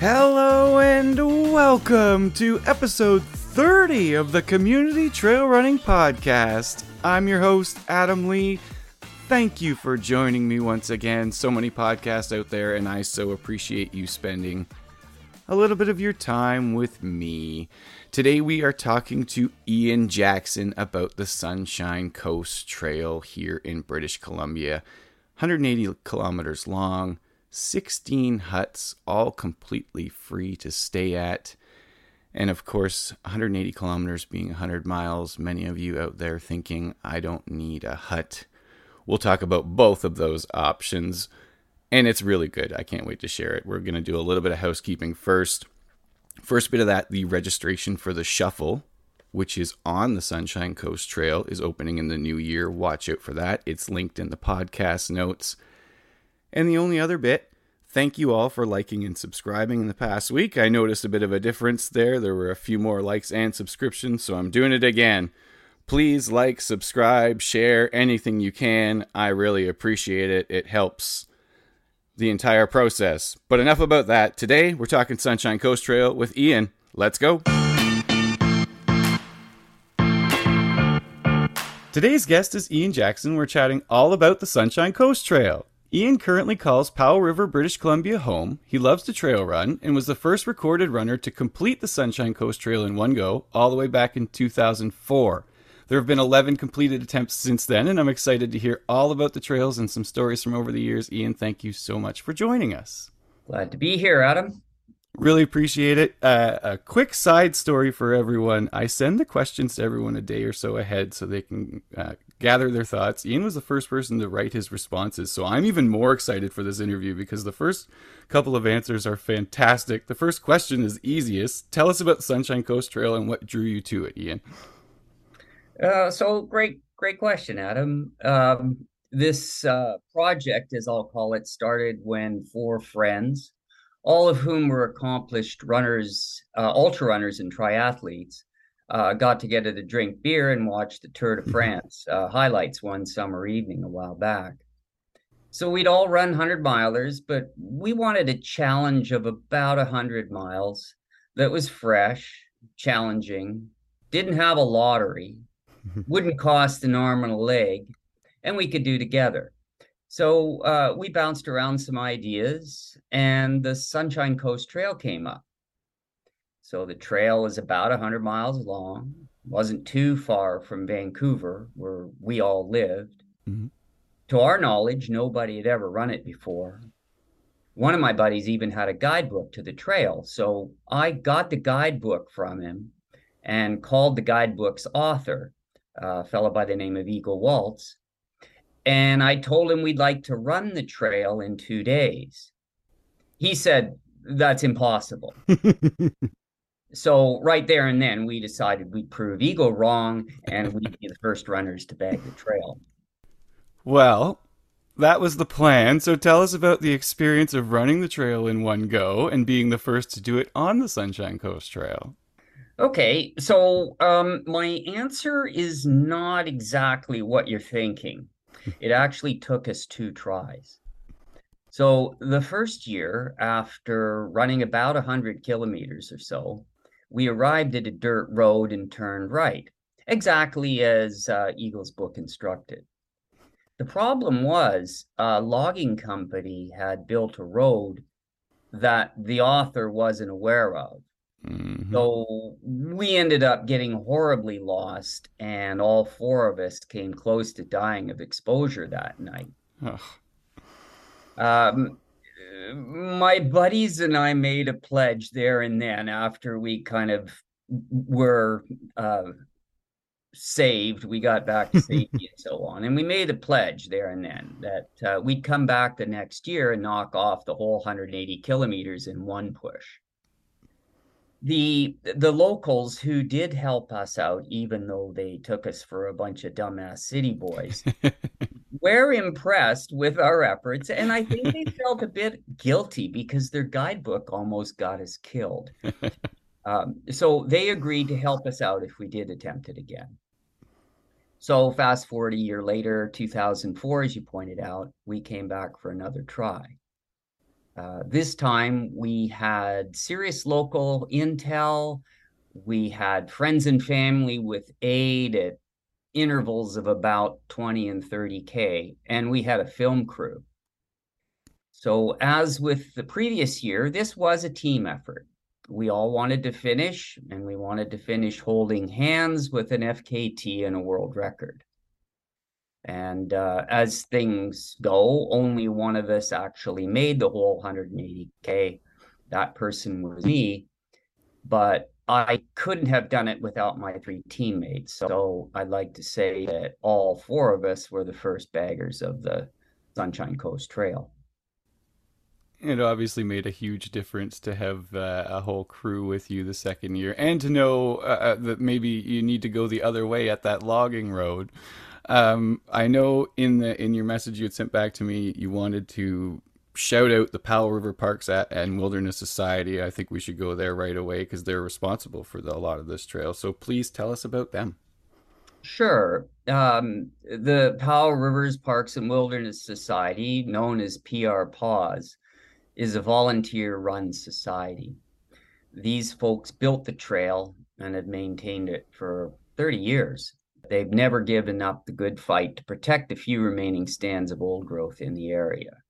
Hello and welcome to episode 30 of the Community Trail Running Podcast. I'm your host, Adam Lee. Thank you for joining me once again. So many podcasts out there, and I so appreciate you spending a little bit of your time with me. Today we are talking to Ean Jackson about the Sunshine Coast Trail here in British Columbia. 180 kilometers long, 16 huts, all completely free to stay at. And of course, 180 kilometers being 100 miles, many of you out there thinking, I don't need a hut. We'll talk about both of those options. And it's really good. I can't wait to share it. We're going to do a little bit of housekeeping first. First bit of that the registration for the shuffle, which is on the Sunshine Coast Trail, is opening in the new year. Watch out for that. It's linked in the podcast notes. And the only other bit, thank you all for liking and subscribing in the past week. I noticed a bit of a difference there. There were a few more likes and subscriptions, so I'm doing it again. Please like, subscribe, share anything you can. I really appreciate it. It helps the entire process. But enough about that. Today, we're talking Sunshine Coast Trail with Ean. Let's go. Today's guest is Ean Jackson. We're chatting all about the Sunshine Coast Trail. Ean currently calls Powell River, British Columbia home. He loves to trail run and was the first recorded runner to complete the Sunshine Coast Trail in one go, all the way back in 2004. There have been 11 completed attempts since then, and I'm excited to hear all about the trails and some stories from over the years. Ean, thank you so much for joining us. Glad to be here, Adam. Really appreciate it. Uh, a quick side story for everyone. I send the questions to everyone a day or so ahead so they can uh, gather their thoughts. Ean was the first person to write his responses, so I'm even more excited for this interview because the first couple of answers are fantastic. The first question is easiest. Tell us about Sunshine Coast Trail and what drew you to it, Ean. Uh, so great, great question, Adam. Um, this uh, project, as I'll call it, started when four friends, all of whom were accomplished runners, uh, ultra runners, and triathletes, uh, got together to drink beer and watch the Tour de mm-hmm. France uh, highlights one summer evening a while back. So we'd all run 100 milers, but we wanted a challenge of about 100 miles that was fresh, challenging, didn't have a lottery, wouldn't cost an arm and a leg, and we could do together. So uh, we bounced around some ideas, and the Sunshine Coast Trail came up. So the trail is about 100 miles long, wasn't too far from Vancouver, where we all lived. Mm-hmm. To our knowledge, nobody had ever run it before. One of my buddies even had a guidebook to the trail. So I got the guidebook from him and called the guidebook's author a fellow by the name of Eagle Walz. And I told him we'd like to run the trail in two days. He said, That's impossible. so, right there and then, we decided we'd prove Eagle wrong and we'd be the first runners to bag the trail. Well, that was the plan. So tell us about the experience of running the trail in one go and being the first to do it on the Sunshine Coast Trail. Okay, so um, my answer is not exactly what you're thinking. It actually took us two tries. So the first year, after running about 100 kilometers or so, we arrived at a dirt road and turned right, exactly as uh, Eagle's book instructed. The problem was a logging company had built a road that the author wasn't aware of. Mm-hmm. So we ended up getting horribly lost, and all four of us came close to dying of exposure that night. Um, my buddies and I made a pledge there and then after we kind of were uh, saved, we got back to safety and so on. And we made a pledge there and then that uh, we'd come back the next year and knock off the whole 180 kilometers in one push the the locals who did help us out even though they took us for a bunch of dumbass city boys were impressed with our efforts and i think they felt a bit guilty because their guidebook almost got us killed. Um, so they agreed to help us out if we did attempt it again. So fast forward a year later 2004 as you pointed out we came back for another try Uh, this time we had serious local intel. We had friends and family with aid at intervals of about 20 and 30K, and we had a film crew. So, as with the previous year, this was a team effort. We all wanted to finish, and we wanted to finish holding hands with an FKT and a world record. And uh, as things go, only one of us actually made the whole 180K. That person was me. But I couldn't have done it without my three teammates. So I'd like to say that all four of us were the first baggers of the Sunshine Coast Trail. It obviously made a huge difference to have uh, a whole crew with you the second year, and to know uh, uh that maybe you need to go the other way at that logging road. Um, I know in the in your message you had sent back to me, you wanted to shout out the Powell River Parks and Wilderness Society. I think we should go there right away because they're responsible for the, a lot of this trail. So please tell us about them. Sure. Um, the Powell Rivers Parks and Wilderness Society, known as PR PAWS, is a volunteer run society. These folks built the trail and have maintained it for 30 years. They've never given up the good fight to protect the few remaining stands of old growth in the area.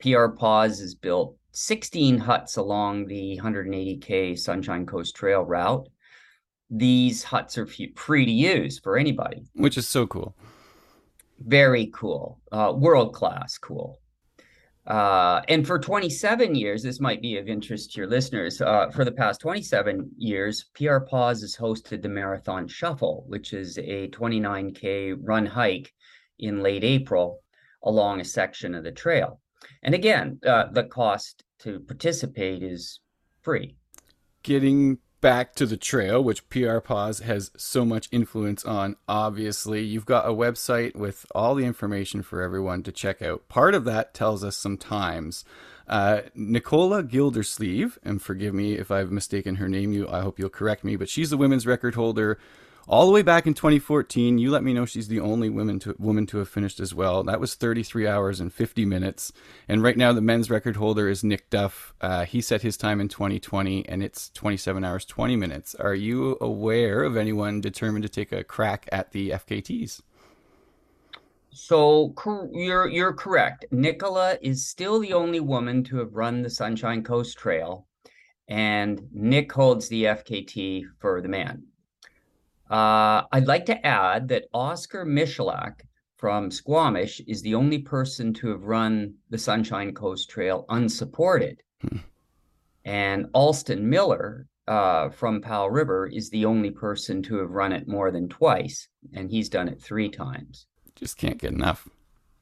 PR PAWS has built 16 huts along the 180K Sunshine Coast Trail route. These huts are free to use for anybody. Which is so cool. Very cool. Uh, World class cool. Uh, and for 27 years, this might be of interest to your listeners. Uh, for the past 27 years, PR PAWS has hosted the Marathon Shuffle, which is a 29K run hike in late April along a section of the trail. And again, uh, the cost to participate is free. Getting back to the trail, which PR PAWS has so much influence on, obviously, you've got a website with all the information for everyone to check out. Part of that tells us some times. Uh, Nicola Gildersleeve, and forgive me if I've mistaken her name, you I hope you'll correct me, but she's the women's record holder all the way back in 2014. You let me know she's the only woman to woman to have finished as well. That was 33 hours and 50 minutes. And right now, the men's record holder is Nick Duff. Uh, he set his time in 2020, and it's 27 hours 20 minutes. Are you aware of anyone determined to take a crack at the FKTs? So you're you're correct. Nicola is still the only woman to have run the Sunshine Coast Trail, and Nick holds the FKT for the man. Uh, I'd like to add that Oscar Michalak from Squamish is the only person to have run the Sunshine Coast Trail unsupported. Hmm. And Alston Miller uh, from Powell River is the only person to have run it more than twice, and he's done it three times. Just can't get enough.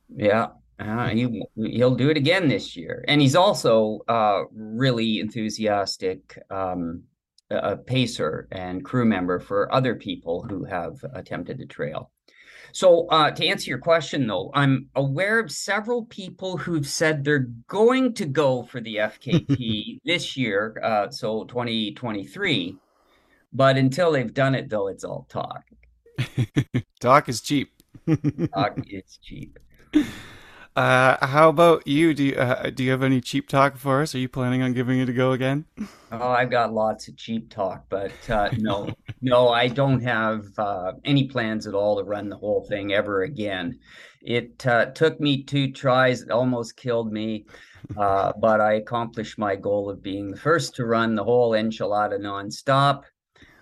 Yeah. Uh, he, he'll do it again this year. And he's also uh, really enthusiastic um, a pacer and crew member for other people who have attempted the trail. So, uh, to answer your question, though, I'm aware of several people who've said they're going to go for the FKT this year, uh, so 2023. But until they've done it, though, it's all talk. talk is cheap. talk is cheap. Uh, how about you? Do you uh, do you have any cheap talk for us? Are you planning on giving it a go again? Oh, I've got lots of cheap talk, but uh, no, no, I don't have uh, any plans at all to run the whole thing ever again. It uh, took me two tries; it almost killed me, uh, but I accomplished my goal of being the first to run the whole enchilada nonstop.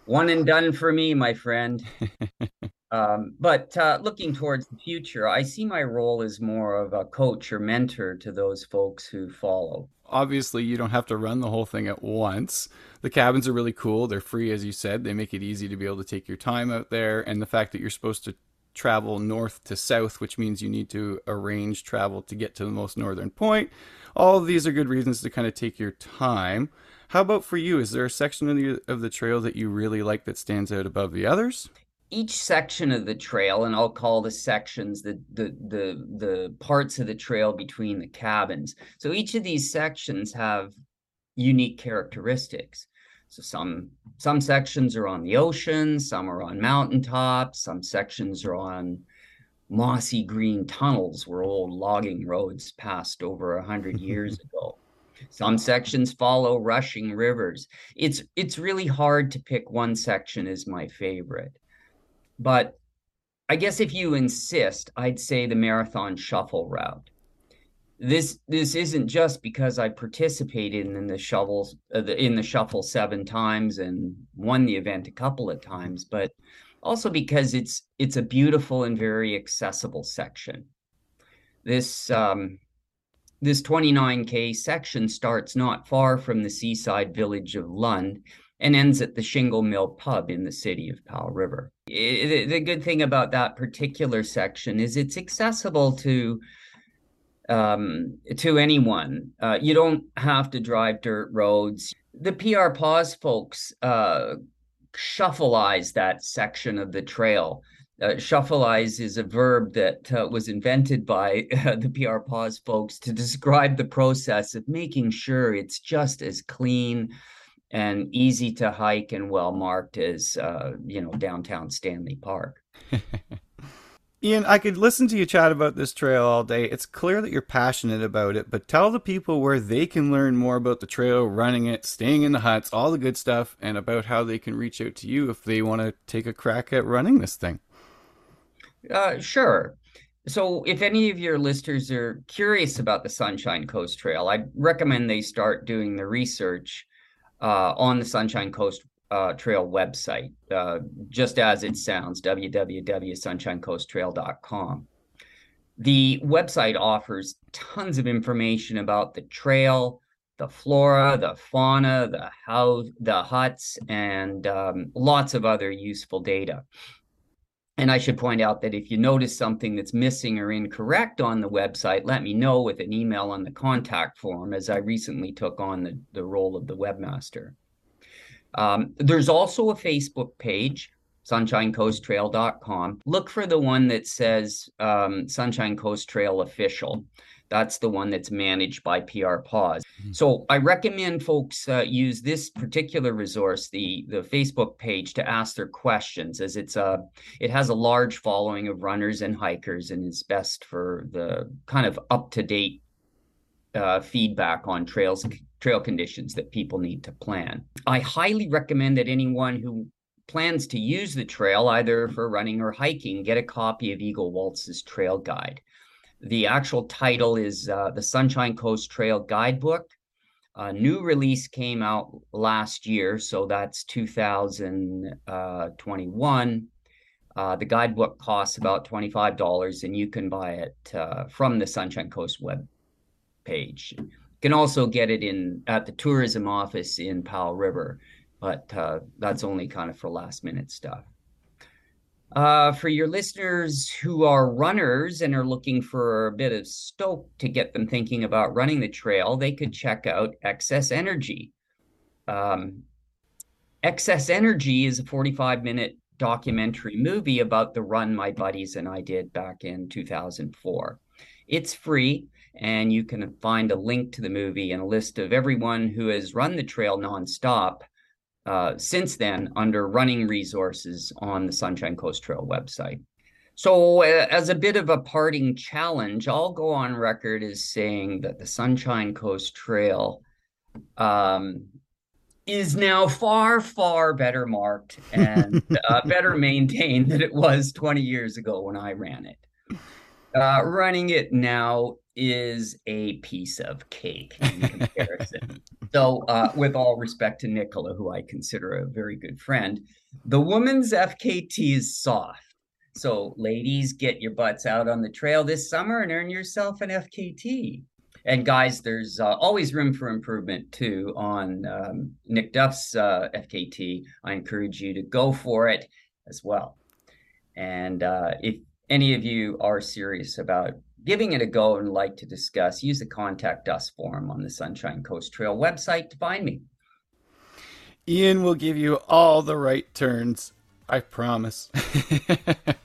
One and done for me, my friend. Um, but uh, looking towards the future, I see my role as more of a coach or mentor to those folks who follow. Obviously, you don't have to run the whole thing at once. The cabins are really cool. They're free, as you said. They make it easy to be able to take your time out there. And the fact that you're supposed to travel north to south, which means you need to arrange travel to get to the most northern point. All of these are good reasons to kind of take your time. How about for you? Is there a section of the of the trail that you really like that stands out above the others? Each section of the trail, and I'll call the sections the the the the parts of the trail between the cabins. So each of these sections have unique characteristics. So some some sections are on the ocean, some are on mountaintops, some sections are on mossy green tunnels where old logging roads passed over a hundred years ago. Some sections follow rushing rivers. It's it's really hard to pick one section as my favorite. But I guess if you insist, I'd say the marathon shuffle route. This this isn't just because I participated in the shovels uh, the, in the shuffle seven times and won the event a couple of times, but also because it's it's a beautiful and very accessible section. This um, this 29k section starts not far from the seaside village of Lund and ends at the Shingle Mill pub in the city of Powell River. It, the good thing about that particular section is it's accessible to um, to anyone. Uh, you don't have to drive dirt roads. The PR PAWS folks uh, shuffleize that section of the trail. Uh, shuffleize is a verb that uh, was invented by uh, the PR PAWS folks to describe the process of making sure it's just as clean and easy to hike and well marked as uh, you know downtown Stanley Park. Ean, I could listen to you chat about this trail all day. It's clear that you're passionate about it, but tell the people where they can learn more about the trail, running it, staying in the huts, all the good stuff, and about how they can reach out to you if they want to take a crack at running this thing. Uh, sure. So, if any of your listeners are curious about the Sunshine Coast Trail, I'd recommend they start doing the research uh, on the Sunshine Coast uh, Trail website, uh, just as it sounds www.sunshinecoasttrail.com. The website offers tons of information about the trail, the flora, the fauna, the how the huts, and um, lots of other useful data. And I should point out that if you notice something that's missing or incorrect on the website, let me know with an email on the contact form, as I recently took on the, the role of the webmaster. Um, there's also a Facebook page, sunshinecoasttrail.com. Look for the one that says um, Sunshine Coast Trail Official. That's the one that's managed by PR PAWS. Mm-hmm. So I recommend folks uh, use this particular resource, the the Facebook page, to ask their questions, as it's a it has a large following of runners and hikers, and is best for the kind of up to date uh, feedback on trails trail conditions that people need to plan. I highly recommend that anyone who plans to use the trail either for running or hiking get a copy of Eagle Walz's trail guide. The actual title is uh, the Sunshine Coast Trail Guidebook. A new release came out last year, so that's 2021. Uh, the guidebook costs about $25, and you can buy it uh, from the Sunshine Coast web page. You can also get it in at the tourism office in Powell River, but uh, that's only kind of for last minute stuff. Uh, for your listeners who are runners and are looking for a bit of stoke to get them thinking about running the trail, they could check out Excess Energy. Um, Excess Energy is a 45 minute documentary movie about the run my buddies and I did back in 2004. It's free and you can find a link to the movie and a list of everyone who has run the trail nonstop uh, since then under running resources on the Sunshine Coast Trail website. So, uh, as a bit of a parting challenge, I'll go on record as saying that the Sunshine Coast Trail um, is now far, far better marked and uh, better maintained than it was 20 years ago when I ran it. Uh, running it now is a piece of cake in comparison. so, uh, with all respect to Nicola, who I consider a very good friend, the woman's FKT is soft. So, ladies, get your butts out on the trail this summer and earn yourself an FKT. And guys, there's uh, always room for improvement too on um, Nick Duff's uh, FKT. I encourage you to go for it as well. And uh, if any of you are serious about giving it a go and like to discuss, use the contact us form on the Sunshine Coast Trail website to find me. Ean will give you all the right turns. I promise.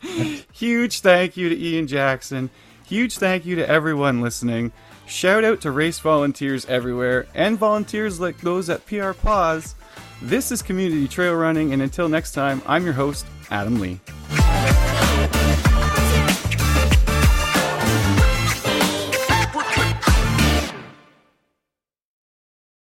Huge thank you to Ean Jackson. Huge thank you to everyone listening. Shout out to race volunteers everywhere and volunteers like those at PR PAWS. This is Community Trail Running, and until next time, I'm your host, Adam Lee.